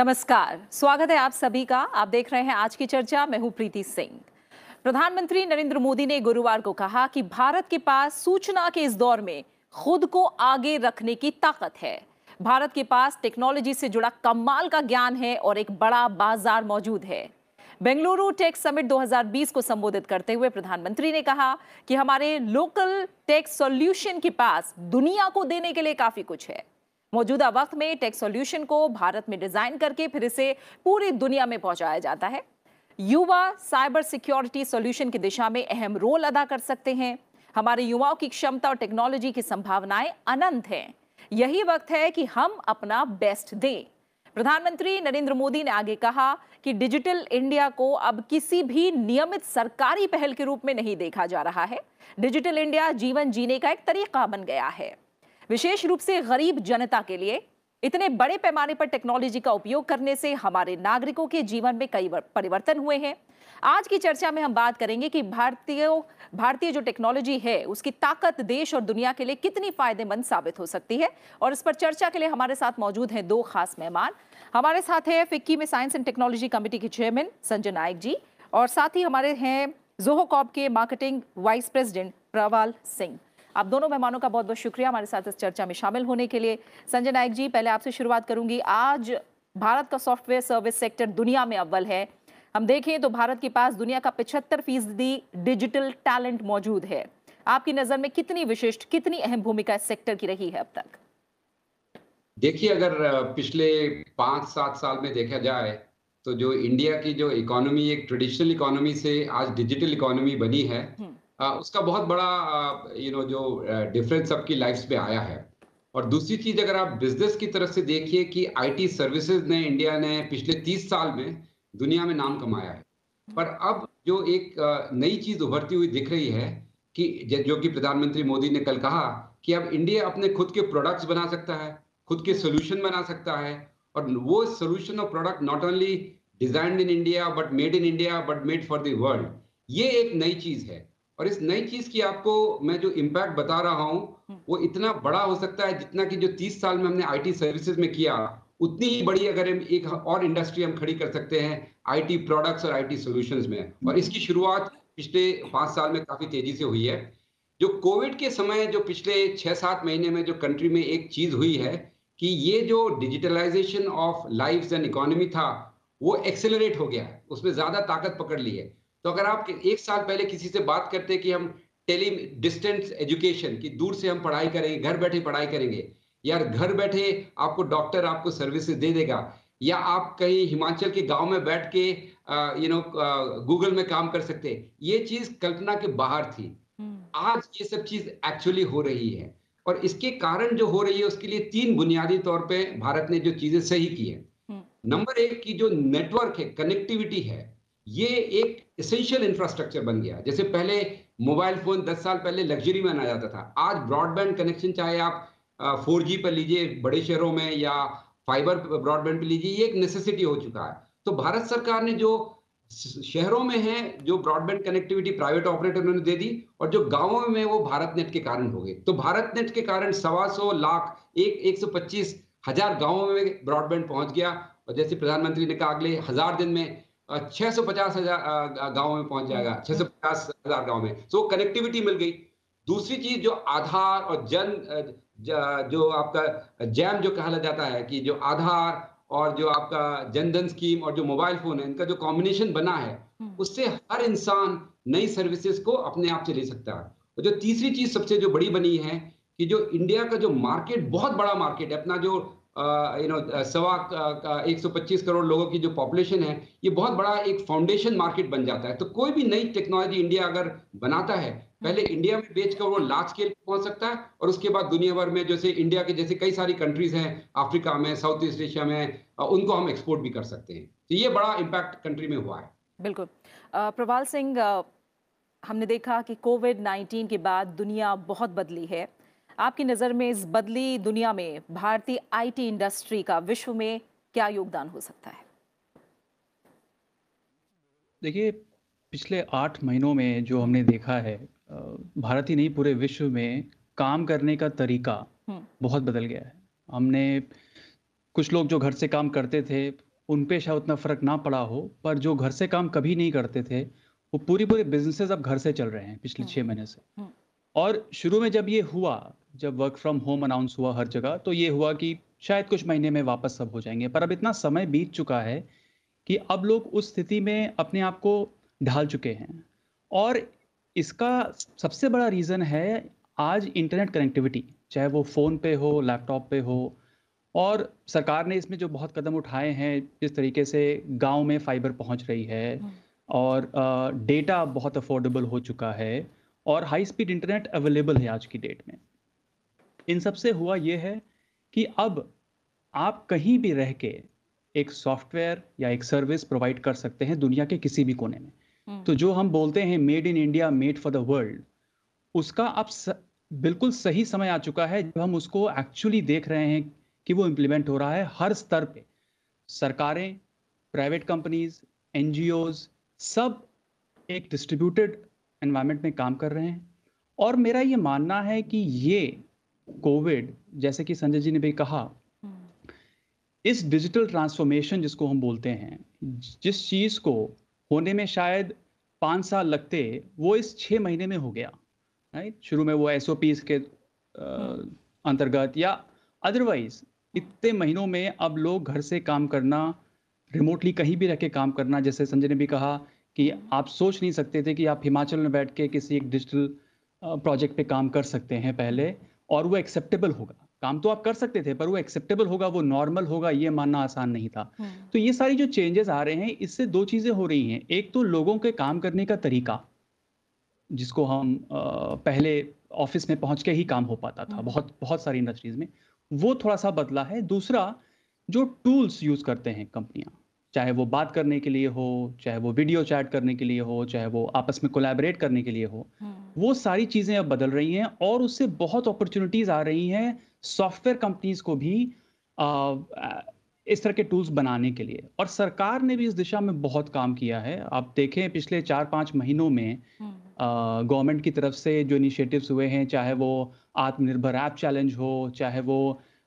नमस्कार। स्वागत है आप सभी का। आप देख रहे हैं आज की चर्चा। मैं हूँ प्रीति सिंह। प्रधानमंत्री नरेंद्र मोदी ने गुरुवार को कहा कि भारत के पास सूचना के इस दौर में खुद को आगे रखने की ताकत है। भारत के पास टेक्नोलॉजी से जुड़ा कमाल का ज्ञान है और एक बड़ा बाज़ार मौजूद है। बेंगलुरु टेक समिट 2020 को संबोधित करते हुए प्रधानमंत्री ने कहा कि हमारे लोकल टेक सॉल्यूशन के पास दुनिया को देने के लिए काफ़ी कुछ है। मौजूदा वक्त में टेक सॉल्यूशन को भारत में डिज़ाइन करके फिर इसे पूरी दुनिया में पहुँचाया जाता है। युवा साइबर सिक्योरिटी सॉल्यूशन की दिशा में अहम रोल अदा कर सकते हैं। हमारे युवाओं की क्षमता और टेक्नोलॉजी की संभावनाएँ अनंत हैं। यही वक्त है कि हम अपना बेस्ट दें। प्रधानमंत्री नरेंद्र मोदी ने आगे कहा कि डिजिटल इंडिया को अब किसी भी नियमित सरकारी पहल के रूप में नहीं देखा जा रहा है। डिजिटल इंडिया जीवन जीने का एक तरीका बन गया है। विशेष रूप से गरीब जनता के लिए इतने बड़े पैमाने पर टेक्नोलॉजी का उपयोग करने से हमारे नागरिकों के जीवन में कई परिवर्तन हुए हैं। आज की चर्चा में हम बात करेंगे कि भारतीय भारतीय जो टेक्नोलॉजी है, उसकी ताकत देश और दुनिया के लिए कितनी फ़ायदेमंद साबित हो सकती है और इस पर चर्चा के लिए हमारे साथ मौजूद हैं दो खास मेहमान। हमारे साथ है फिक्की में साइंस एंड टेक्नोलॉजी कमेटी के चेयरमैन संजय नायक जी और साथ ही हमारे हैं जोहो कॉप के marketing vice president Praval Singh. आप दोनों मेहमानों का बहुत बहुत शुक्रिया हमारे साथ इस चर्चा में शामिल होने के लिए। संजय नायक जी पहले आपसे शुरुआत करूँगी। आज भारत का सॉफ्टवेयर सर्विस सेक्टर दुनिया में अव्वल है। हम देखें तो भारत के पास दुनिया का पिछहत्तर फ़ीसदी डिजिटल टैलेंट मौजूद है। आपकी नज़र में कितनी विशिष्ट कितनी अहम भूमिका इस सेक्टर की रही है अब तक? देखिए अगर पिछले पाँच सात साल में देखा जाए तो जो इंडिया की जो इकोनॉमी एक ट्रेडिशनल इकोनॉमी से आज डिजिटल इकोनॉमी बनी है आ, उसका बहुत बड़ा यू नो जो डिफरेंस सबकी लाइफ में आया है। और दूसरी चीज़ अगर आप बिज़नेस की तरफ़ से देखिए कि आईटी सर्विसेज़ ने इंडिया ने पिछले तीस साल में दुनिया में नाम कमाया है। पर अब जो एक नई चीज़ उभरती हुई दिख रही है कि जो कि प्रधानमंत्री मोदी ने कल कहा कि अब इंडिया अपने खुद के प्रोडक्ट्स बना सकता है, खुद के सोल्यूशन बना सकता है। और वो सोल्यूशन और product not only designed in India but made in India but made for the world ये एक नई चीज़ है। और इस नई चीज़ की आपको मैं जो इम्पैक्ट बता रहा हूँ वो इतना बड़ा हो सकता है जितना कि जो 30 साल में हमने आईटी सर्विसेज़ में किया उतनी ही बड़ी अगर हम एक और इंडस्ट्री हम खड़ी कर सकते हैं आईटी प्रोडक्ट्स और आईटी सॉल्यूशंस में। और इसकी शुरुआत पिछले पाँच साल में काफ़ी तेज़ी से हुई है। जो कोविड के समय जो पिछले छह सात महीने में जो कंट्री में एक चीज़ हुई है कि ये जो digitalization of life and economy था वो एक्सेलरेट हो गया। उसमें ज़्यादा ताकत पकड़ ली है। तो अगर आप एक साल पहले किसी से बात करते कि हम टेली डिस्टेंस एजुकेशन की दूर से हम पढ़ाई करेंगे घर बैठे पढ़ाई करेंगे यार घर बैठे आपको डॉक्टर आपको सर्विसेज़ दे देगा या आप कहीं हिमाचल के गाँव में बैठ के यू नो गूगल में काम कर सकते ये चीज़ कल्पना के बाहर थी हम्म। आज ये सब चीज़ एक्चुअली हो रही है और इसके कारण जो हो रही है उसके लिए तीन बुनियादी तौर पे भारत ने जो चीज़ें सही की है हम्म। नंबर एक की जो नेटवर्क है कनेक्टिविटी है ये एक एसेंशियल इंफ्रास्ट्रक्चर बन गया। जैसे पहले मोबाइल फ़ोन 10 साल पहले लग्जरी में आना जाता था। आज ब्रॉडबैंड कनेक्शन चाहे आप फोर जी पर लीजिए बड़े शहरों में या फाइबर ब्रॉडबैंड पर लीजिए, ये एक नेसेसिटी हो चुका है। तो भारत सरकार ने जो शहरों में है, जो ब्रॉडबैंड कनेक्टिविटी प्राइवेट ऑपरेटर ने दे दी और जो गाँवों में वो भारत नेट के कारण हो गए। तो भारत नेट के कारण सवा सौ लाख, एक एक सौ पच्चीस हज़ार गाँवों में ब्रॉडबैंड पहुँच गया। और जैसे प्रधानमंत्री ने कहा, अगले हज़ार दिन में छह सौ पचास हज़ार गाँव में पहुँच जाएगा छह सौ पचास हज़ार गाँव में। तो कनेक्टिविटी मिल गई। दूसरी चीज़ जो आधार और जन जो आपका जैम जो कहा जाता है कि जो आधार और जो आपका जनधन स्कीम और जो मोबाइल फ़ोन है इनका जो कॉम्बिनेशन बना है हम्म। उससे हर इंसान नई सर्विसेज़ को अपने आप से ले सकता है। और जो तीसरी चीज़ सबसे जो बड़ी बनी है कि जो इंडिया का जो मार्केट बहुत बड़ा मार्केट है अपना जो यू नो सवा एक सौ पच्चीस करोड़ लोगों की जो पॉपुलेशन है, ये बहुत बड़ा एक फाउंडेशन मार्केट बन जाता है। तो कोई भी नई टेक्नोलॉजी इंडिया अगर बनाता है, पहले इंडिया में बेचकर वो लार्ज स्केल पर पहुँच सकता है और उसके बाद दुनिया भर में जैसे इंडिया के जैसे कई सारी कंट्रीज़ हैं अफ्रीका में साउथ ईस्ट एशिया में उनको हम एक्सपोर्ट भी कर सकते हैं। तो ये बड़ा इम्पैक्ट कंट्री में हुआ है। बिल्कुल। प्रभाल सिंह हमने देखा कि कोविड 19 के बाद दुनिया बहुत बदली है। आपकी नज़र में इस बदली दुनिया में भारतीय आईटी इंडस्ट्री का विश्व में क्या योगदान हो सकता है देखिए पिछले आठ महीनों में जो हमने देखा है भारत ही नहीं पूरे विश्व में काम करने का तरीका हम्म। बहुत बदल गया है हमने कुछ लोग जो घर से काम करते थे उन पे शायद उतना फ़र्क ना पड़ा हो पर जो घर से काम कभी नहीं करते थे वो पूरी पूरी बिजनेसेस अब घर से चल रहे हैं पिछले छः महीने से हम्म। और शुरू में जब ये हुआ जब वर्क फ्रॉम होम अनाउंस हुआ हर जगह तो ये हुआ कि शायद कुछ महीने में वापस सब हो जाएँगे। पर अब इतना समय बीत चुका है कि अब लोग उस स्थिति में अपने आप को ढाल चुके हैं। और इसका सबसे बड़ा रीज़न है आज इंटरनेट कनेक्टिविटी चाहे वो फ़ोन पे हो लैपटॉप पे हो। और सरकार ने इसमें जो बहुत कदम उठाए हैं जिस तरीके से गाँव में फाइबर पहुँच रही है और डेटा बहुत अफोर्डेबल हो चुका है और हाई स्पीड इंटरनेट अवेलेबल है आज की डेट में। इन सबसे हुआ ये है कि अब आप कहीं भी रह के एक सॉफ्टवेयर या एक सर्विस प्रोवाइड कर सकते हैं दुनिया के किसी भी कोने में। हम्म। तो जो हम बोलते हैं made in India made for the world उसका अब स, बिल्कुल सही समय आ चुका है जब हम उसको एक्चुअली देख रहे हैं कि वो इम्प्लीमेंट हो रहा है हर स्तर पे। सरकारें प्राइवेट कंपनीज़ एन सब एक डिस्ट्रीब्यूटेड एनवायरनमेंट में काम कर रहे हैं। और मेरा ये मानना है कि ये कोविड जैसे कि संजय जी ने भी कहा हम्म। इस डिजिटल ट्रांसफॉर्मेशन जिसको हम बोलते हैं जिस चीज़ को होने में शायद पाँच साल लगते वो इस छः महीने में हो गया राइट? शुरू में वो एस के अंतर्गत या अदरवाइज़ इतने महीनों में अब लोग घर से काम करना रिमोटली कहीं भी रह के काम करना जैसे संजय ने भी कहा कि आप सोच नहीं सकते थे कि आप हिमाचल में बैठ के किसी एक डिजिटल प्रोजेक्ट पे काम कर सकते हैं पहले। और वो एक्सेप्टेबल होगा काम तो आप कर सकते थे पर वो एक्सेप्टेबल होगा वो नॉर्मल होगा ये मानना आसान नहीं था हम्म। तो ये सारी जो चेंजेस आ रहे हैं इससे दो चीज़ें हो रही हैं एक तो लोगों के काम करने का तरीका जिसको हम पहले ऑफ़िस में पहुँच के ही काम हो पाता था हम्म। बहुत बहुत सारी इंडस्ट्रीज़ में वो थोड़ा सा बदला है दूसरा जो टूल्स यूज़ करते हैं कंपनियाँ चाहे वो बात करने के लिए हो चाहे वो वीडियो चैट करने के लिए हो चाहे वो आपस में कोलैबोरेट करने के लिए हो हम्म। वो सारी चीज़ें अब बदल रही हैं और उससे बहुत अपॉर्चुनिटीज़ आ रही हैं सॉफ्टवेयर कंपनीज़ को भी आ, इस तरह के टूल्स बनाने के लिए और सरकार ने भी इस दिशा में बहुत काम किया है आप देखें पिछले चार पाँच महीनों में हम्म। गवर्नमेंट की तरफ़ से जो इनिशिएटिव्स हुए हैं चाहे वो आत्मनिर्भर ऐप चैलेंज हो चाहे वो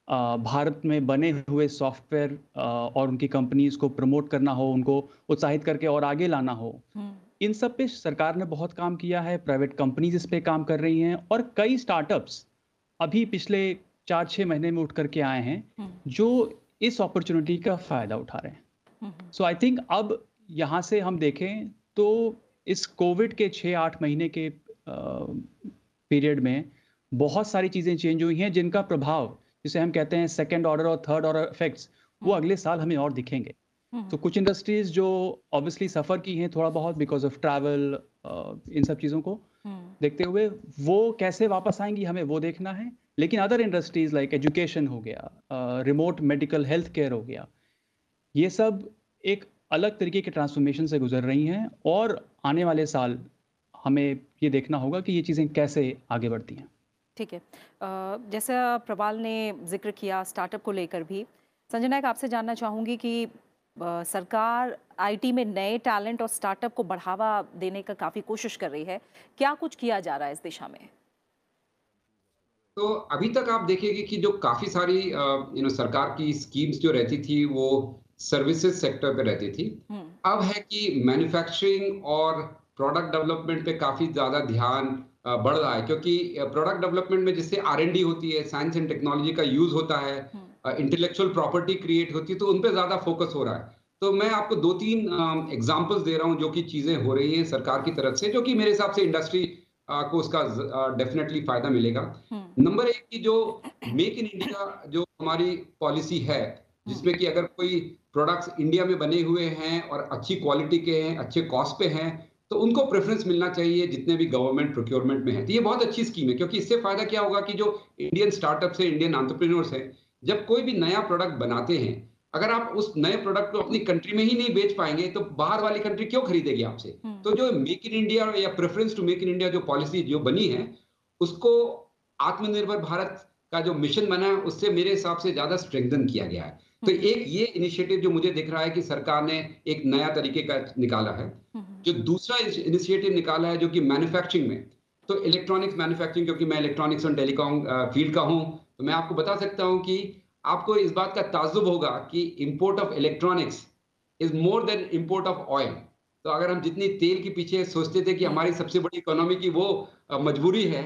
भारत में बने हुए सॉफ्टवेयर और उनकी कंपनीज़ को प्रमोट करना हो उनको उत्साहित करके और आगे लाना हो हम्म। इन सब पे सरकार ने बहुत काम किया है प्राइवेट कंपनीज़ इस पे काम कर रही हैं और कई स्टार्टअप्स अभी पिछले चार छः महीने में उठ करके आए हैं हम्म। जो इस अपॉर्चुनिटी का फ़ायदा उठा रहे हैं हम्म। सो आई थिंक अब यहाँ से हम देखें तो इस कोविड के छः आठ महीने के पीरियड में बहुत सारी चीज़ें चेंज हुई हैं जिनका प्रभाव जिसे हम कहते हैं सेकेंड ऑर्डर और थर्ड ऑर्डर इफेक्ट्स वो अगले साल हमें और दिखेंगे हम्म। तो कुछ इंडस्ट्रीज़ जो ऑब्वियसली सफ़र की हैं थोड़ा बहुत बिकॉज़ ऑफ़ ट्रैवल इन सब चीज़ों को हम्म। देखते हुए वो कैसे वापस आएँगी हमें वो देखना है। लेकिन अदर इंडस्ट्रीज़ लाइक एजुकेशन हो गया रिमोट मेडिकल हेल्थ केयर हो गया ये सब एक अलग तरीके के ट्रांसफॉर्मेशन से गुजर रही हैं और आने वाले साल हमें ये देखना होगा कि ये चीज़ें कैसे आगे बढ़ती हैं। ठीक है। जैसा प्रवाल ने ज़िक्र किया स्टार्टअप को लेकर भी संजय नायक आपसे जानना चाहूँगी कि सरकार आईटी में नए टैलेंट और स्टार्टअप को बढ़ावा देने का काफ़ी कोशिश कर रही है। क्या कुछ किया जा रहा है इस दिशा में? तो अभी तक आप देखेंगे कि जो काफ़ी सारी यू नो सरकार की स्कीम्स जो रहती थी वो सर्विसेज़ सेक्टर पे रहती थी। हम्म, अब है कि मैन्युफैक्चरिंग और प्रोडक्ट डेवलपमेंट पे काफ़ी ज़्यादा ध्यान बढ़ रहा है। क्योंकि प्रोडक्ट डेवलपमेंट में जिससे आर होती है साइंस एंड टेक्नोलॉजी का यूज़ होता है। हम्म, इंटेलेक्चुअल प्रॉपर्टी क्रिएट होती है तो उन पे ज़्यादा फोकस हो रहा है। तो मैं आपको दो तीन एग्जांपल्स दे रहा हूँ जो कि चीज़ें हो रही हैं सरकार की तरफ़ से जो कि मेरे हिसाब से इंडस्ट्री को उसका डेफिनेटली फ़ायदा मिलेगा। हम्म, नंबर एक की जो मेक इन इंडिया जो हमारी पॉलिसी है जिसमें कि अगर कोई प्रोडक्ट्स इंडिया में बने हुए हैं और अच्छी क्वालिटी के हैं अच्छे कॉस्ट पे हैं तो उनको प्रेफरेंस मिलना चाहिए जितने भी गवर्नमेंट प्रोक्योरमेंट में है। तो ये बहुत अच्छी स्कीम है क्योंकि इससे फ़ायदा क्या होगा कि जो इंडियन स्टार्टअप्स है इंडियन एंटरप्रेन्योर्स हैं जब कोई भी नया प्रोडक्ट बनाते हैं अगर आप उस नए प्रोडक्ट को अपनी कंट्री में ही नहीं बेच पाएँगे तो बाहर वाली कंट्री क्यों खरीदेगी आपसे? हम्म, तो जो मेक इन इंडिया या preference to make in India जो पॉलिसी जो बनी है उसको आत्मनिर्भर भारत का जो मिशन बना है उससे मेरे हिसाब से ज़्यादा स्ट्रेंथन किया गया है। तो हम्म। एक ये इनिशिएटिव जो मुझे दिख रहा है कि सरकार ने एक नया तरीके का निकाला है हम्म, जो दूसरा इनिशिएटिव निकाला है जो कि मैन्युफैक्चरिंग में। तो इलेक्ट्रॉनिक्स मैन्युफैक्चरिंग क्योंकि मैं इलेक्ट्रॉनिक्स और टेलीकॉम फ़ील्ड का हूँ तो मैं आपको बता सकता हूँ कि आपको इस बात का ताजुब होगा कि import of electronics is more than import of oil तो अगर हम जितनी तेल के पीछे सोचते थे कि हमारी सबसे बड़ी इकोनॉमी की वो मजबूरी है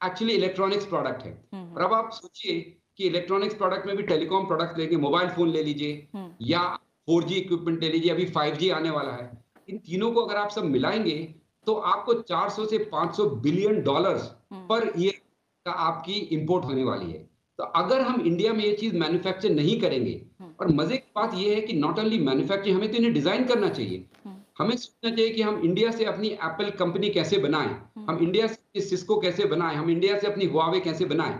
एक्चुअली इलेक्ट्रॉनिक्स प्रोडक्ट है। और अब आप सोचिए कि इलेक्ट्रॉनिक्स प्रोडक्ट में भी टेलीकॉम प्रोडक्ट लेंगे मोबाइल फ़ोन ले लीजिए या फोर इक्विपमेंट ले लीजिए अभी फाइव आने वाला है। इन तीनों को अगर आप सब मिलाएँगे तो आपको 400 से 500 बिलियन डॉलर्स पर ईयर का आपकी इंपोर्ट होने वाली है। तो अगर हम इंडिया में ये चीज़ मैन्युफैक्चर नहीं करेंगे और मज़े की बात ये है कि नॉट ओनली मैन्युफैक्चर हमें तो इन्हें डिज़ाइन करना चाहिए। हमें सोचना चाहिए कि हम इंडिया से अपनी एप्पल कंपनी कैसे बनाएँ हम इंडिया से सिस्को कैसे बनाएँ हम इंडिया से अपनी हुआवे कैसे बनाएँ।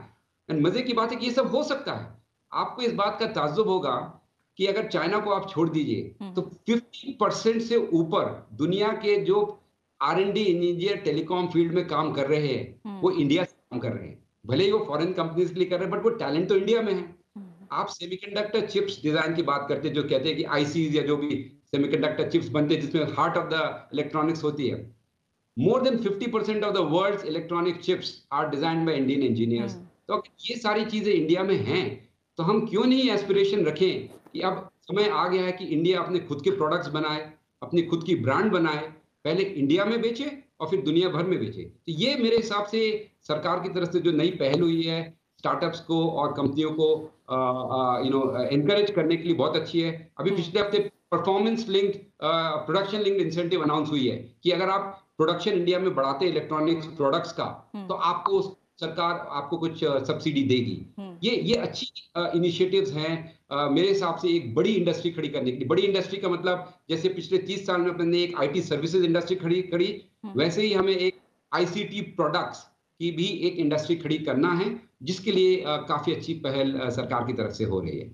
एंड मज़े की बात है कि ये सब हो सकता है। आपको इस बात का ताजुब होगा कि अगर चाइना को आप छोड़ दीजिए तो 50 परसेंट से ऊपर दुनिया के जो R and D engineer telecom field में काम कर रहे हैं वो इंडिया से काम कर रहे हैं। भले ही वो फॉरेन कंपनीज़ के लिए कर रहे हैं बट वो टैलेंट तो इंडिया में है। आप सेमीकंडक्टर चिप्स डिज़ाइन की बात करते हैं जो कहते हैं कि आईसीज या जो भी सेमीकंडक्टर चिप्स बनते हैं जिसमें हार्ट ऑफ़ द इलेक्ट्रॉनिक्स होती है। More than 50 percent of the world's electronic chips are designed by Indian engineers तो ये सारी चीज़ें इंडिया में हैं तो हम क्यों नहीं एस्पिरेशन रखें कि अब समय आ गया है कि इंडिया अपने खुद के प्रोडक्ट्स बनाए अपनी खुद की ब्रांड बनाए पहले इंडिया में बेचे और फिर दुनिया भर में बेचे। तो ये मेरे हिसाब से सरकार की तरफ़ से जो नई पहल हुई है स्टार्टअप्स को और कंपनियों को यू नो एनकरेज करने के लिए बहुत अच्छी है। अभी पिछले हफ़्ते performance linked production linked incentive announce हुई है कि अगर आप प्रोडक्शन इंडिया में बढ़ाते इलेक्ट्रॉनिक्स प्रोडक्ट्स का तो आपको सरकार आपको कुछ सब्सिडी देगी। ये ये अच्छी इनिशिएटिव्स हैं मेरे हिसाब से एक बड़ी इंडस्ट्री खड़ी करने के लिए। बड़ी इंडस्ट्री का मतलब जैसे पिछले तीस साल में अपने एक आईटी सर्विसेज़ इंडस्ट्री खड़ी करी वैसे ही हमें एक आईसीटी प्रोडक्ट्स की भी एक इंडस्ट्री खड़ी करना है जिसके लिए काफ़ी अच्छी पहल सरकार की तरफ़ से हो रही है।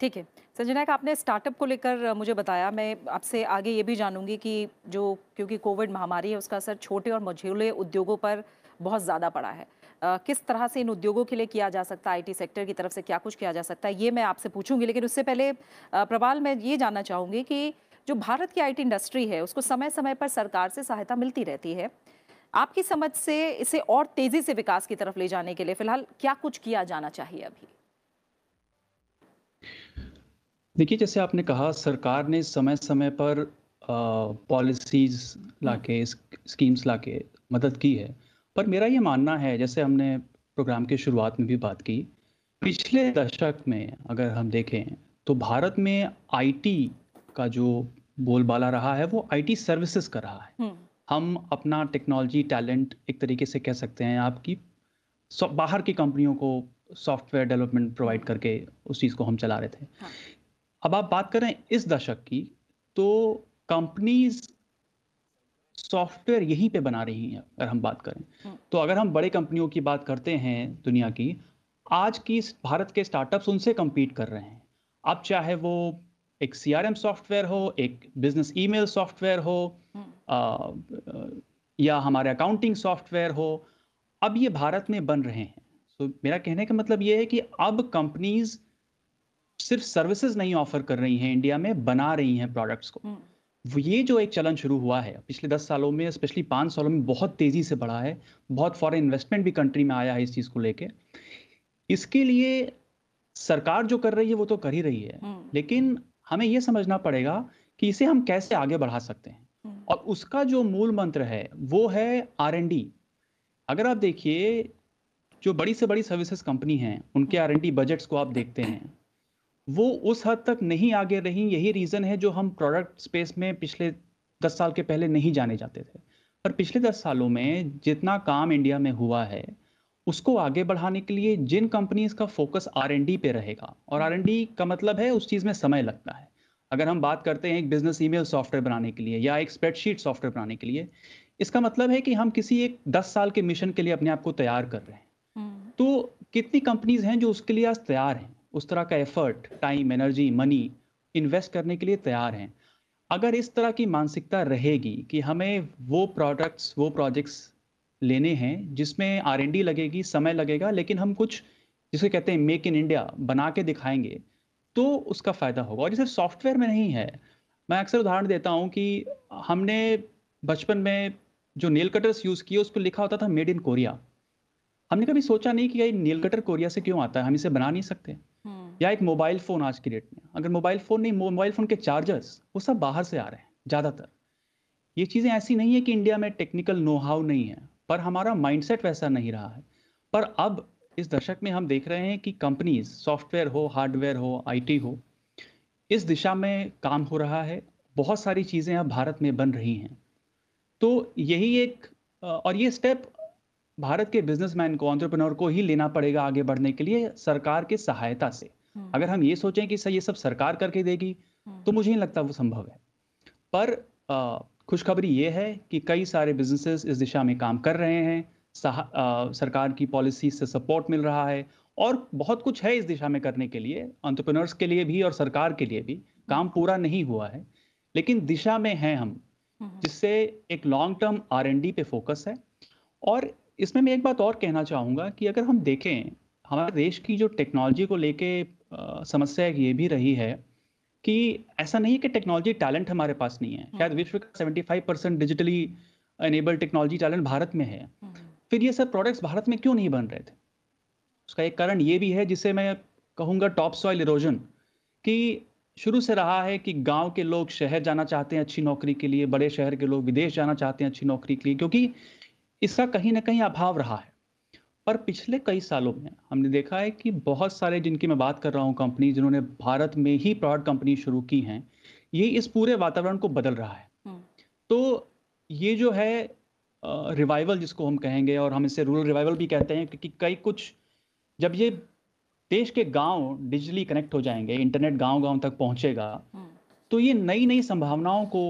ठीक है। संजय नायक आपने स्टार्टअप को लेकर मुझे बताया। मैं आपसे आगे ये भी जानूँगी कि जो क्योंकि कोविड महामारी है उसका असर छोटे और मझोले उद्योगों पर बहुत ज़्यादा पड़ा है। आ, किस तरह से इन उद्योगों के लिए किया जा सकता है? आईटी सेक्टर की तरफ़ से क्या कुछ किया जा सकता है? ये मैं आपसे पूछूँगी लेकिन उससे पहले प्रवाल मैं ये जानना चाहूँगी कि जो भारत की आईटी इंडस्ट्री है उसको समय समय पर सरकार से सहायता मिलती रहती है। आपकी समझ से इसे और तेज़ी से विकास की तरफ़ ले जाने के लिए फ़िलहाल क्या कुछ किया जाना चाहिए अभी? देखिए जैसे आपने कहा सरकार ने समय समय पर पॉलिसीज़ लाके स्कीम्स लाके मदद की है। पर मेरा ये मानना है जैसे हमने प्रोग्राम के शुरुआत में भी बात की पिछले दशक में अगर हम देखें तो भारत में आईटी का जो बोलबाला रहा है वो आईटी सर्विसेज़ का रहा है। हम्म। हम अपना टेक्नोलॉजी टैलेंट एक तरीके से कह सकते हैं आपकी बाहर की कंपनियों को सॉफ्टवेयर डेवलपमेंट प्रोवाइड करके उस चीज़ को हम चला रहे थे हाँ। अब आप बात करें इस दशक की तो कंपनीज़ सॉफ्टवेयर यहीं पे बना रही हैं अगर हम बात करें हम्म। तो अगर हम बड़े कंपनियों की बात करते हैं दुनिया की आज की भारत के स्टार्टअप्स उनसे कम्पीट कर रहे हैं अब चाहे वो एक सीआरएम सॉफ्टवेयर हो एक बिज़नेस ईमेल सॉफ्टवेयर हो हम्म। या हमारे अकाउंटिंग सॉफ्टवेयर हो अब ये भारत में बन रहे हैं तो मेरा कहने का मतलब ये है कि अब कंपनीज़ सिर्फ़ सर्विसेज़ नहीं ऑफ़र कर रही हैं इंडिया में बना रही हैं प्रोडक्ट्स को हम्म। ये जो एक चलन शुरू हुआ है पिछले दस सालों में स्पेशली पाँच सालों में बहुत तेज़ी से बढ़ा है बहुत फॉरेन इन्वेस्टमेंट भी कंट्री में आया है इस चीज़ को लेके इसके लिए सरकार जो कर रही है वो तो कर ही रही है हम्म। लेकिन हमें ये समझना पड़ेगा कि इसे हम कैसे आगे बढ़ा सकते हैं। और उसका जो मूल मंत्र है, वो है आर एन डी अगर आप देखिए, जो बड़ी से बड़ी सर्विसेज़ कंपनी हैं, उनके आर एन डी बजट्स को आप देखते हैं, वो उस हद तक नहीं आगे रही। यही रीज़न है जो हम प्रोडक्ट स्पेस में पिछले दस साल के पहले नहीं जाने जाते थे। पर पिछले दस सालों में जितना काम इंडिया में हुआ है, उसको आगे बढ़ाने के लिए जिन कंपनीज़ का फोकस आर एन डी पे रहेगा, और आर का मतलब है उस चीज़ में समय लगता है। अगर हम बात करते हैं एक बिज़नेस ईमेल सॉफ्टवेयर बनाने के लिए या एक स्प्रेडशीट सॉफ्टवेयर बनाने के लिए इसका मतलब है कि हम किसी एक दस साल के मिशन के लिए अपने आप को तैयार कर रहे हैं। हम्म। तो कितनी कंपनीज़ हैं जो उसके लिए आज तैयार हैं? उस तरह का effort time energy money invest करने के लिए तैयार हैं। अगर इस तरह की मानसिकता रहेगी कि हमें वो प्रोडक्ट्स वो प्रोजेक्ट्स लेने हैं जिसमें आरएनडी लगेगी समय लगेगा लेकिन हम कुछ जिसे कहते हैं मेक इन इंडिया बना के दिखाएँगे तो उसका फ़ायदा होगा। और ये सिर्फ़ सॉफ्टवेयर में नहीं है। मैं अक्सर उदाहरण देता हूँ कि हमने बचपन में जो नेल कटर्स यूज़ किए उस पर लिखा होता था मेड इन कोरिया हमने कभी सोचा नहीं कि ये नेल कटर कोरिया से क्यों आता है? हम इसे बना नहीं सकते। या एक मोबाइल फ़ोन आज की डेट में। अगर मोबाइल फ़ोन नहीं मोबाइल फ़ोन के चार्जर्स वो सब बाहर से आ रहे हैं ज़्यादातर। ये चीज़ें ऐसी नहीं है कि इंडिया में टेक्निकल नो हाउ नहीं है पर हमारा माइंडसेट वैसा नहीं रहा है। पर अब इस दशक में हम देख रहे हैं कि कंपनीज़ सॉफ्टवेयर हो हार्डवेयर हो आईटी हो इस दिशा में काम हो रहा है। बहुत सारी चीज़ें अब भारत में बन रही हैं। तो यही एक और ये स्टेप भारत के बिजनेसमैन को ऑन्टरप्रनोर को ही लेना पड़ेगा आगे बढ़ने के लिए सरकार के सहायता से। अगर हम ये सोचें कि सर ये सब सरकार करके देगी तो मुझे नहीं लगता वो संभव है। पर खुशखबरी ये है कि कई सारे बिजनेसेस इस दिशा में काम कर रहे हैं। आ, सरकार की पॉलिसी से सपोर्ट मिल रहा है। और बहुत कुछ है इस दिशा में करने के लिए ऑन्टरप्रनर्स के लिए भी और सरकार के लिए भी। काम पूरा नहीं हुआ है लेकिन दिशा में हैं हम जिससे एक long term R and D पे फोकस है। और इसमें मैं एक बात और कहना चाहूँगा कि अगर हम देखें हमारे देश की जो टेक्नोलॉजी को लेके समस्या ये भी रही है कि ऐसा नहीं है कि टेक्नोलॉजी टैलेंट हमारे पास नहीं है। शायद विश्व का seventy five percent digitally enable technology talent Bharat में है। फिर ये सब प्रोडक्ट्स भारत में क्यों नहीं बन रहे थे? उसका एक कारण ये भी है जिसे मैं कहूँगा टॉप सॉइल इरोजन कि शुरू से रहा है कि गाँव के लोग शहर जाना चाहते हैं अच्छी नौकरी के लिए बड़े शहर के लोग विदेश जाना चाहते हैं अच्छी नौकरी के लिए क्योंकि इसका कहीं ना कहीं अभाव रहा है। पर पिछले कई सालों में हमने देखा है कि बहुत सारे जिनकी मैं बात कर रहा हूँ कंपनी जिन्होंने भारत में ही प्रोडक्ट कंपनी शुरू की हैं ये इस पूरे वातावरण को बदल रहा है। हम्म। तो ये जो है रिवाइवल जिसको हम कहेंगे और हम इसे रूरल रिवाइवल भी कहते हैं क्योंकि कई कुछ जब ये देश के गाँव डिजिटली कनेक्ट हो जाएँगे इंटरनेट गाँव गाँव तक पहुंचेगा हम्म। तो ये नई नई संभावनाओं को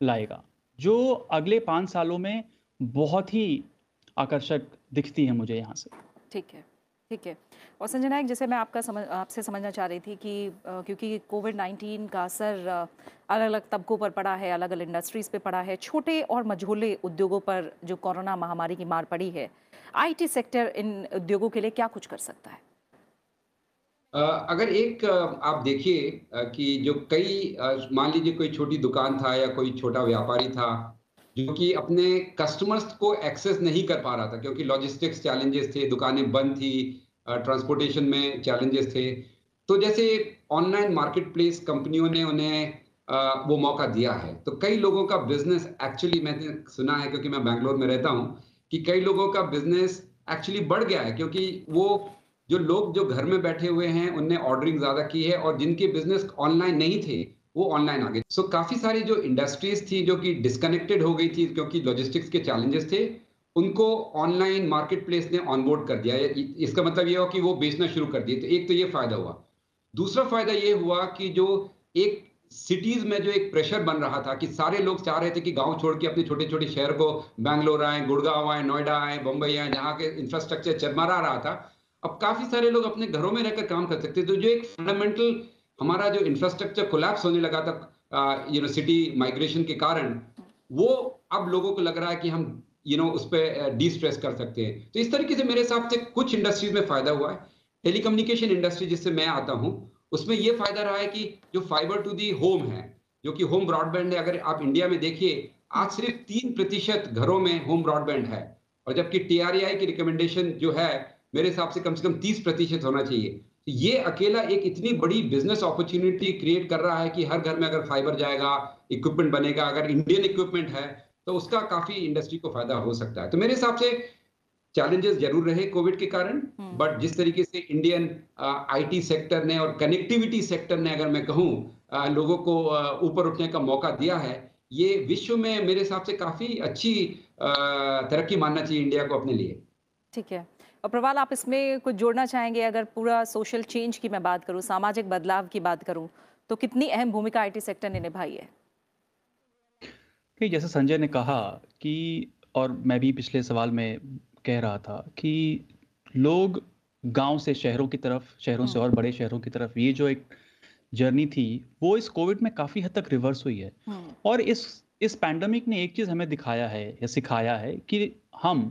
लाएगा जो अगले पाँच सालों में बहुत ही आकर्षक दिखती है मुझे यहाँ से ठीक है ठीक है। और संजय नायक जैसे मैं आपका समझ आपसे समझना चाह रही थी कि आ, क्योंकि कोविड 19 का असर अलग अलग तबकों पर पड़ा है अलग अलग इंडस्ट्रीज़ पे पड़ा है छोटे और मझोले उद्योगों पर जो कोरोना महामारी की मार पड़ी है आईटी सेक्टर इन उद्योगों के लिए क्या कुछ कर सकता है? अगर एक आप देखिए कि जो कई मान लीजिए कोई छोटी दुकान था या कोई छोटा व्यापारी था जो कि अपने कस्टमर्स को एक्सेस नहीं कर पा रहा था, क्योंकि लॉजिस्टिक्स चैलेंजेस थे, दुकानें बंद थी ट्रांसपोर्टेशन में चैलेंजेस थे। तो जैसे ऑनलाइन मार्केट प्लेस कंपनियों ने उन्हें वो मौका दिया है। तो कई लोगों का बिज़नेस एक्चुअली मैंने सुना है, क्योंकि मैं बैंगलोर में रहता हूँ, कि कई लोगों का बिज़नेस एक्चुअली बढ़ गया है, क्योंकि वो, जो लोग जो घर में बैठे हुए हैं, उनने ऑर्डरिंग ज़्यादा की है, और जिनके बिज़नेस ऑनलाइन नहीं थे वो ऑनलाइन आ गए। सो so, काफ़ी सारी जो इंडस्ट्रीज़ थी जो कि डिस्कनेक्टेड हो गई थी क्योंकि लॉजिस्टिक्स के चैलेंजेस थे उनको ऑनलाइन मार्केट प्लेस ने ऑनबोर्ड कर दिया। इसका मतलब ये हुआ कि वो बेचना शुरू कर दिए। तो एक तो ये फ़ायदा हुआ। दूसरा फ़ायदा ये हुआ कि जो एक सिटीज़ में जो एक प्रेशर बन रहा था कि सारे लोग चाह रहे थे कि गाँव छोड़ के अपने छोटे छोटे शहर को बैंगलोर आए गुड़गांव आए नोएडा आए बम्बई आए जहाँ के इंफ्रास्ट्रक्चर चरमरा रहा था। अब काफ़ी सारे लोग अपने घरों में रहकर काम कर सकते तो जो एक फंडामेंटल हमारा जो इंफ्रास्ट्रक्चर कोलैप्स होने लगा था यू नो सिटी माइग्रेशन के कारण, वो अब लोगों को लग रहा है कि हम यू नो उस पर डी स्ट्रेस कर सकते हैं। तो इस तरीके से मेरे हिसाब से कुछ इंडस्ट्रीज़ में फ़ायदा हुआ है। टेलीकम्युनिकेशन इंडस्ट्री जिससे मैं आता हूँ, उसमें ये फ़ायदा रहा है कि जो फाइबर टू दी होम है, जो कि होम ब्रॉडबैंड है, अगर आप इंडिया में देखिए, आज सिर्फ़ तीन प्रतिशत घरों में होम ब्रॉडबैंड है। और जबकि टीआरआई की रिकमेंडेशन जो है, मेरे हिसाब से कम से कम तीस प्रतिशत होना चाहिए। ये अकेला एक इतनी बड़ी बिज़नेस अपॉर्चुनिटी क्रिएट कर रहा है कि हर घर में अगर फाइबर जाएगा इक्विपमेंट बनेगा अगर इंडियन इक्विपमेंट है तो उसका काफ़ी इंडस्ट्री को फ़ायदा हो सकता है। तो मेरे हिसाब से चैलेंजेस ज़रूर रहे कोविड के कारण बट हम्म। जिस तरीके से इंडियन आईटी सेक्टर ने और कनेक्टिविटी सेक्टर ने अगर मैं कहूँ लोगों को ऊपर उठने का मौका दिया है ये विश्व में मेरे हिसाब से काफ़ी अच्छी तरक्की मानना चाहिए इंडिया को अपने लिए। ठीक है। और प्रवाल आप इसमें कुछ जोड़ना चाहेंगे अगर पूरा सोशल चेंज की मैं बात करूँ सामाजिक बदलाव की बात करूँ तो कितनी अहम भूमिका आईटी सेक्टर ने निभाई है कि जैसे संजय ने कहा कि और मैं भी पिछले सवाल में कह रहा था कि लोग गाँव से शहरों की तरफ़ शहरों से हम्म। और बड़े शहरों की तरफ़ ये जो एक जर्नी थी वो इस कोविड में काफ़ी हद तक रिवर्स हुई है हम्म। और इस इस पैंडमिक ने एक चीज़ हमें दिखाया है या सिखाया है कि हम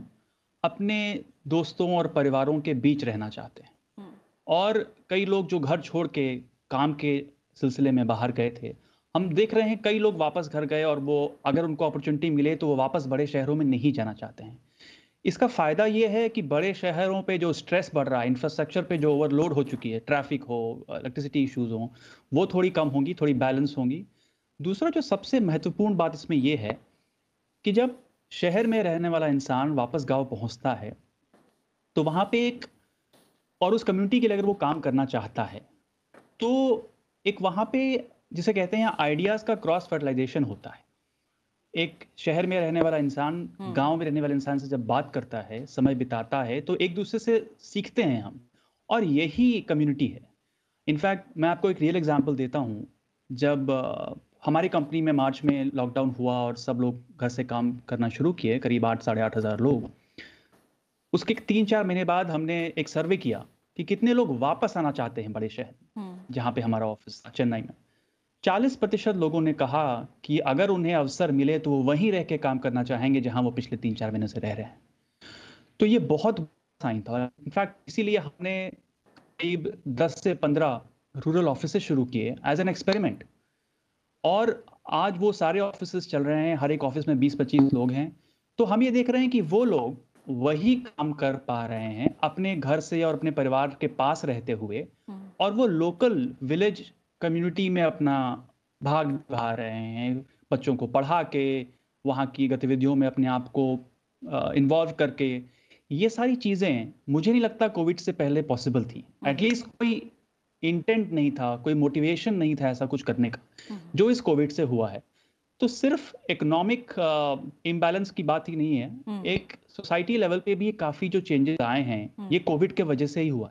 अपने दोस्तों और परिवारों के बीच रहना चाहते हैं। हम्म। और कई लोग जो घर छोड़ के काम के सिलसिले में बाहर गए थे हम देख रहे हैं कई लोग वापस घर गए और वो अगर उनको अपॉर्चुनिटी मिले तो वो वापस बड़े शहरों में नहीं जाना चाहते हैं। इसका फ़ायदा ये है कि बड़े शहरों पे जो स्ट्रेस बढ़ रहा है इंफ्रास्ट्रक्चर पे जो ओवरलोड हो चुकी है ट्रैफ़िक हो इलेक्ट्रिसिटी इश्यूज़ हो वो थोड़ी कम होंगी थोड़ी बैलेंस होंगी। दूसरा जो सबसे महत्वपूर्ण बात इसमें यह है कि जब शहर में रहने वाला इंसान वापस गाँव पहुँचता है तो वहाँ पे एक और उस कम्युनिटी के लिए अगर वो काम करना चाहता है तो एक वहाँ पे जिसे कहते हैं आइडियाज़ का क्रॉस फर्टिलाइजेशन होता है। एक शहर में रहने वाला इंसान गाँव में रहने वाले इंसान से जब बात करता है समय बिताता है तो एक दूसरे से सीखते हैं हम और यही कम्युनिटी है। इनफैक्ट मैं आपको एक रियल एग्जांपल देता हूँ। जब हमारी कंपनी में मार्च में लॉकडाउन हुआ और सब लोग घर से काम करना शुरू किए करीब आठ साढ़े आठ हज़ार लोग उसके तीन चार महीने बाद हमने एक सर्वे किया कि कितने लोग वापस आना चाहते हैं बड़े शहर जहाँ पे हमारा ऑफ़िस था चेन्नई में। चालीस प्रतिशत लोगों ने कहा कि अगर उन्हें अवसर मिले तो वो वहीं रह के काम करना चाहेंगे जहाँ वो पिछले तीन चार महीने से रह रहे हैं। तो ये बहुत साइन था इनफैक्ट इसीलिए हमने करीब दस से पंद्रह रूरल ऑफ़िस शुरू किए एज एन एक्सपेरिमेंट और आज वो सारे ऑफ़िस चल रहे हैं हर एक ऑफ़िस में बीस पच्चीस लोग हैं तो हम ये देख रहे हैं कि वो लोग वही काम कर पा रहे हैं अपने घर से और अपने परिवार के पास रहते हुए हम्म। और वो लोकल विलेज कम्युनिटी में अपना भाग निभा रहे हैं बच्चों को पढ़ा के वहाँ की गतिविधियों में अपने आप को इन्वॉल्व करके ये सारी चीज़ें मुझे नहीं लगता कोविड से पहले पॉसिबल थी एटलीस्ट हम्म। कोई इंटेंट नहीं था कोई मोटिवेशन नहीं था ऐसा कुछ करने का हम्म। जो इस कोविड से हुआ है तो सिर्फ़ इकोनॉमिक इम्बैलेंस की बात ही नहीं है। हम्म। एक सोसाइटी लेवल पे भी काफ़ी जो चेंजेस आए हैं ये कोविड के वजह से ही हुआ।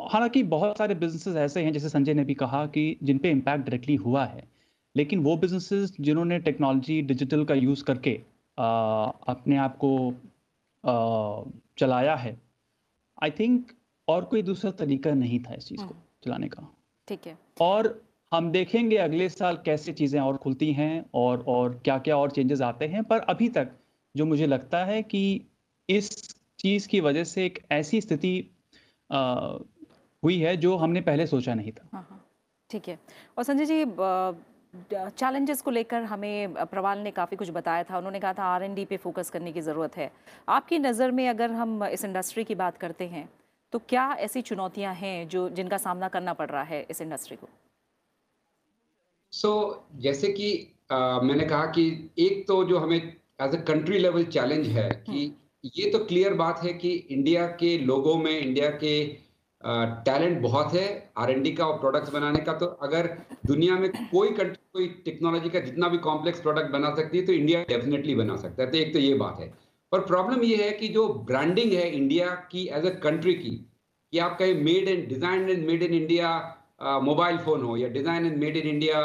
हालाँकि बहुत सारे बिजनेसेस ऐसे हैं जैसे संजय ने भी कहा कि जिन पे इम्पैक्ट डायरेक्टली हुआ है। लेकिन वो बिजनेसेस जिन्होंने टेक्नोलॉजी डिजिटल का यूज़ करके आ, अपने आप को आ, चलाया है आई थिंक और कोई दूसरा तरीका नहीं था इस चीज़ को हम्म। चलाने का। ठीक है। और हम देखेंगे अगले साल कैसे चीज़ें और खुलती हैं और और क्या क्या और चेंजेस आते हैं। पर अभी तक जो मुझे लगता है कि इस चीज़ की वजह से एक ऐसी स्थिति हुई है जो हमने पहले सोचा नहीं था। हाँ, हाँ। ठीक है। और संजय जी चैलेंजेस को लेकर हमें प्रवाल ने काफ़ी कुछ बताया था। उन्होंने कहा था आर एन डी पे फोकस करने की ज़रूरत है। आपकी नज़र में अगर हम इस इंडस्ट्री की बात करते हैं तो क्या ऐसी चुनौतियाँ हैं जो जिनका सामना करना पड़ रहा है इस इंडस्ट्री को? सो so, जैसे कि आ, मैंने कहा कि एक तो जो हमें as a country level challenge है कि हम्म। ये तो क्लियर बात है कि इंडिया के लोगों में इंडिया के टैलेंट बहुत है आर का और प्रोडक्ट्स बनाने का। तो अगर दुनिया में कोई कंट्री कोई टेक्नोलॉजी का जितना भी कॉम्प्लेक्स प्रोडक्ट बना सकती है तो इंडिया डेफिनेटली बना सकता है। तो एक तो ये बात है। पर प्रॉब्लम ये है कि जो ब्रांडिंग है इंडिया की एज अ कंट्री की कि आप कहीं made in design and made in India mobile phone हो या design and made in India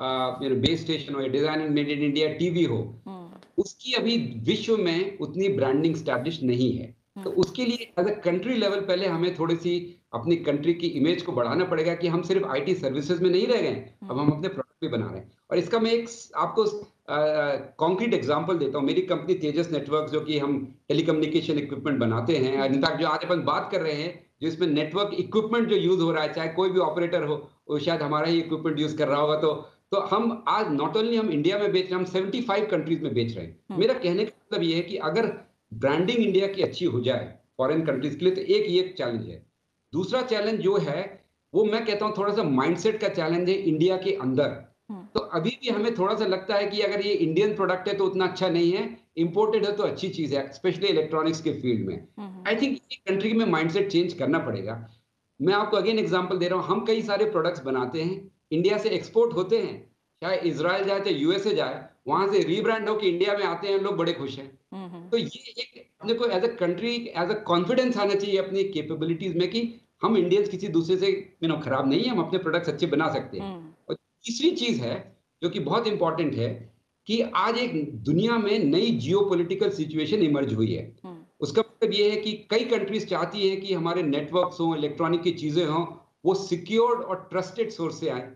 base station हो या design and made in India TV हो हम्म। उसकी अभी विश्व में उतनी ब्रांडिंग स्टैब्लिश नहीं है। तो हम्म। उसके लिए एज अ कंट्री लेवल पहले हमें थोड़ी सी अपनी कंट्री की इमेज को बढ़ाना पड़ेगा कि हम सिर्फ़ आईटी सर्विसेज़ में नहीं रह गए अब हम अपने प्रोडक्ट भी बना रहे हैं। और इसका मैं एक आपको कॉन्क्रीट एग्जांपल देता हूँ। मेरी कंपनी तेजस नेटवर्क जो कि हम टेलीकम्युनिकेशन इक्विपमेंट बनाते हैं इनफैक्ट जो आज अपन बात कर रहे हैं जो इसमें नेटवर्क इक्विपमेंट जो यूज़ हो रहा है चाहे कोई भी ऑपरेटर हो वो शायद हमारा ही इक्विपमेंट यूज़ कर रहा होगा तो तो हम आज नॉट ओनली हम इंडिया में बेच रहे हैं हम 75 कंट्रीज़ में बेच रहे हैं हम्म। मेरा कहने का मतलब ये है कि अगर ब्रांडिंग इंडिया की अच्छी हो जाए फॉरेन कंट्रीज़ के लिए तो एक ये चैलेंज है दूसरा चैलेंज जो है वो मैं कहता हूँ थोड़ा सा माइंडसेट का चैलेंज है इंडिया के अंदर। तो अभी भी हमें थोड़ा सा लगता है कि अगर ये इंडियन प्रोडक्ट है तो उतना अच्छा नहीं है। इंपोर्टेड है तो अच्छी चीज़ है स्पेशली इलेक्ट्रॉनिक्स के फ़ील्ड में। आई थिंक ये कंट्री में माइंडसेट चेंज करना पड़ेगा। मैं आपको अगेन एग्जांपल दे रहा हूँ हम कई सारे प्रोडक्ट्स बनाते हैं इंडिया से एक्सपोर्ट होते हैं। चाहे इसराइल जाए चाहे यूएसए जाए वहाँ से रीब्रांड होकर इंडिया में आते हैं लोग बड़े खुश हैं। हम्म। तो ये एक अपने को as a country as a confidence आना चाहिए अपनी कैपेबिलिटीज में कि हम इंडियंस किसी दूसरे से यू नो खराब नहीं है हम अपने प्रोडक्ट्स अच्छे बना सकते हैं। हम्म। तीसरी चीज़ है जो कि बहुत इंपॉर्टेंट है कि आज एक दुनिया में नई जियो सिचुएशन इमर्ज हुई है हम्म। उसका मतलब ये है कि कई कंट्रीज़ चाहती है कि हमारे नेटवर्क्स हों इलेक्ट्रॉनिक की चीज़ें हों वो सिक्योर्ड और ट्रस्टेड सोर्स से आए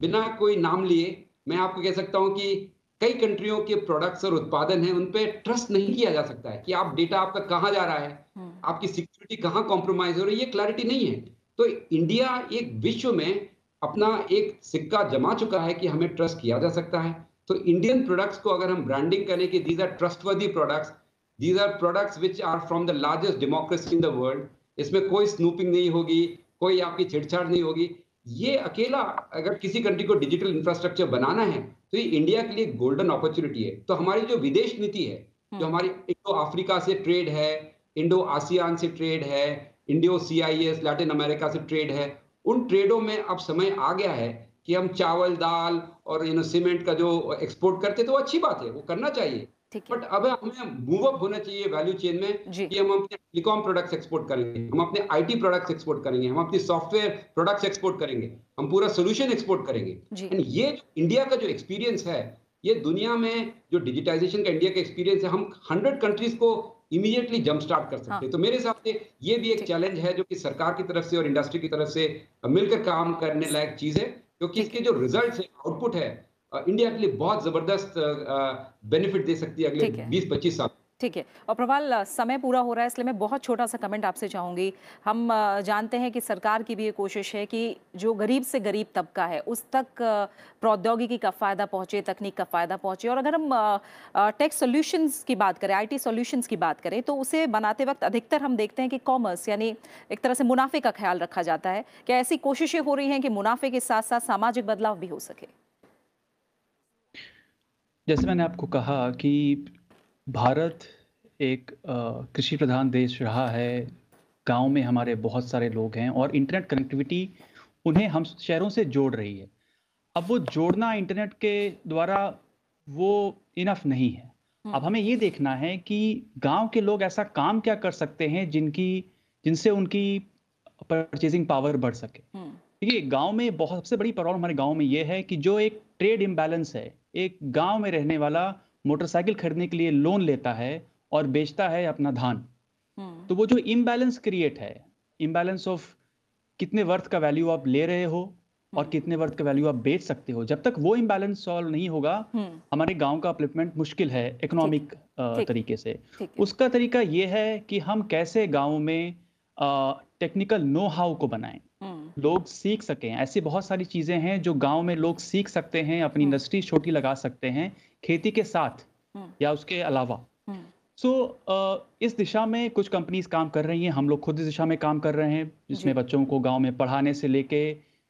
बिना कोई नाम लिए मैं आपको कह सकता हूँ कि कई कंट्रियों के प्रोडक्ट्स और उत्पादन हैं उन पे ट्रस्ट नहीं किया जा सकता है कि आप डेटा आपका कहाँ जा रहा है हम्म। आपकी सिक्योरिटी कहाँ कॉम्प्रोमाइज हो रही है ये क्लैरिटी नहीं है तो इंडिया एक विश्व में अपना एक सिक्का जमा चुका है कि हमें ट्रस्ट किया जा सकता है। तो इंडियन प्रोडक्ट्स को अगर हम ब्रांडिंग करें कि these are trustworthy products these are products which are from the largest democracy in the world इसमें कोई स्नूपिंग नहीं होगी कोई आपकी छेड़छाड़ नहीं होगी। ये अकेला अगर किसी कंट्री को डिजिटल इंफ्रास्ट्रक्चर बनाना है तो ये इंडिया के लिए गोल्डन अपॉर्चुनिटी है। तो हमारी जो विदेश नीति है जो हम्म। हमारी इंडो अफ्रीका से ट्रेड है इंडो आसियान से ट्रेड है Indo C I S Latin America से ट्रेड है उन ट्रेडों में अब समय आ गया है कि हम चावल दाल और यू नो सीमेंट का जो एक्सपोर्ट करते तो अच्छी बात है वो करना चाहिए। बट अब हमें मूव अप होना चाहिए वैल्यू चेन में कि हम अपने टेलीकॉम प्रोडक्ट्स एक्सपोर्ट करेंगे हम अपने आईटी प्रोडक्ट्स एक्सपोर्ट करेंगे हम अपनी सॉफ्टवेयर प्रोडक्ट्स एक्सपोर्ट करेंगे हम पूरा सोल्यूशन एक्सपोर्ट करेंगे। एंड ये जो इंडिया का जो एक्सपीरियंस है ये दुनिया में जो डिजिटाइजेशन का इंडिया का एक्सपीरियंस है हम हंड्रेड कंट्रीज़ को इमीडिएटली जंप स्टार्ट कर सकते हैं। हाँ। तो मेरे हिसाब से ये भी एक चैलेंज है जो कि सरकार की तरफ़ से और इंडस्ट्री की तरफ़ से मिलकर काम करने लायक चीज़ है क्योंकि इसके जो रिज़ल्ट है आउटपुट है इंडिया के लिए बहुत ज़बरदस्त बेनिफिट दे सकती है अगले बीस पच्चीस साल। ठीक है। और प्रभाल, समय पूरा हो रहा है, इसलिए मैं बहुत छोटा सा कमेंट आपसे चाहूँगी। हम जानते हैं कि सरकार की भी ये कोशिश है कि जो गरीब से गरीब तबका है, उस तक प्रौद्योगिकी का फ़ायदा पहुँचे, तकनीक का फ़ायदा पहुँचे। और अगर हम टेक सॉल्यूशंस की बात करें आईटी सॉल्यूशंस की बात करें तो उसे बनाते वक्त अधिकतर हम देखते हैं कि कॉमर्स यानी एक तरह से मुनाफे का ख्याल रखा जाता है क्या ऐसी कोशिशें हो रही हैं कि मुनाफे के साथ साथ सामाजिक बदलाव भी हो सके। जैसे मैंने आपको कहा कि भारत एक कृषि प्रधान देश रहा है। गाँव में हमारे बहुत सारे लोग हैं और इंटरनेट कनेक्टिविटी उन्हें हम शहरों से जोड़ रही है। अब वो जोड़ना इंटरनेट के द्वारा वो इनफ नहीं है। अब हमें ये देखना है कि गाँव के लोग ऐसा काम क्या कर सकते हैं जिनकी जिनसे उनकी परचेजिंग पावर बढ़ सके। हम्म, देखिए गाँव में बहुत सबसे बड़ी प्रॉब्लम हमारे गाँव में ये है कि जो एक ट्रेड इम्बैलेंस है एक गाँव में रहने वाला मोटरसाइकिल खरीदने के लिए लोन लेता है और बेचता है अपना धान। हम्म, तो वो जो इम्बैलेंस क्रिएट है इम्बैलेंस ऑफ़ कितने वर्थ का वैल्यू आप ले रहे हो और हम्म। कितने वर्थ का वैल्यू आप बेच सकते हो। जब तक वो इम्बैलेंस सॉल्व नहीं होगा हम्म, हमारे गाँव का अपलिपमेंट मुश्किल है इकोनॉमिक तरीके से। उसका तरीका ये है कि हम कैसे गाँव में टेक्निकल नो हाउ को बनाएँ। लोग सीख सकें। ऐसी बहुत सारी चीज़ें हैं जो गाँव में लोग सीख सकते हैं अपनी। इंडस्ट्री छोटी लगा सकते हैं। खेती के साथ हम्म, या उसके अलावा। हम्म, सो इस दिशा में कुछ कंपनीज़ काम कर रही हैं। हम लोग खुद इस दिशा में काम कर रहे हैं जिसमें बच्चों को गाँव में पढ़ाने से लेके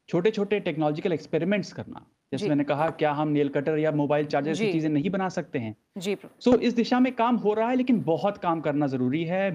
छोटे छोटे टेक्नोलॉजिकल एक्सपेरिमेंट्स करना। जैसे मैंने कहा क्या हम नेल कटर या मोबाइल चार्जर। जैसी चीज़ें नहीं बना सकते हैं? जी सो इस दिशा में काम हो रहा है लेकिन बहुत काम करना ज़रूरी है।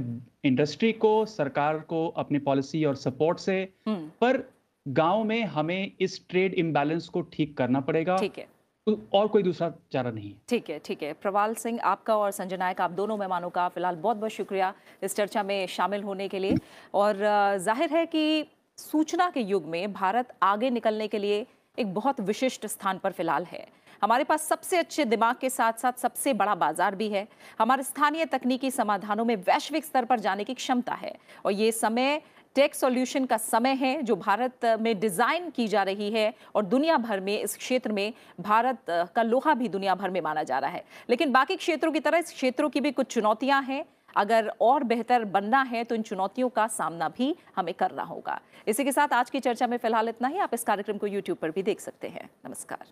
इंडस्ट्री को सरकार को अपनी पॉलिसी और सपोर्ट से। हम्म, पर गाँव में हमें इस ट्रेड इम्बैलेंस को ठीक करना पड़ेगा। ठीक है। और कोई दूसरा चारा नहीं है। ठीक है ठीक है। प्रवाल सिंह, आपका और संजय नायक, आप दोनों मेहमानों का फ़िलहाल बहुत बहुत शुक्रिया इस चर्चा में शामिल होने के लिए। और ज़ाहिर है कि सूचना के युग में भारत आगे निकलने के लिए एक बहुत विशिष्ट स्थान पर फ़िलहाल है। हमारे पास सबसे अच्छे दिमाग के साथ साथ सबसे बड़ा बाज़ार भी है। हमारे स्थानीय तकनीकी समाधानों में वैश्विक स्तर पर जाने की क्षमता है। और ये समय टेक सॉल्यूशन का समय है जो भारत में डिज़ाइन की जा रही है और दुनिया भर में, इस क्षेत्र में भारत का लोहा भी दुनिया भर में माना जा रहा है। लेकिन बाकी क्षेत्रों की तरह इस क्षेत्रों की भी कुछ चुनौतियाँ हैं। अगर और बेहतर बनना है तो इन चुनौतियों का सामना भी हमें करना होगा। इसी के साथ आज की चर्चा में फ़िलहाल इतना ही। आप इस कार्यक्रम को यूट्यूब पर भी देख सकते हैं। नमस्कार।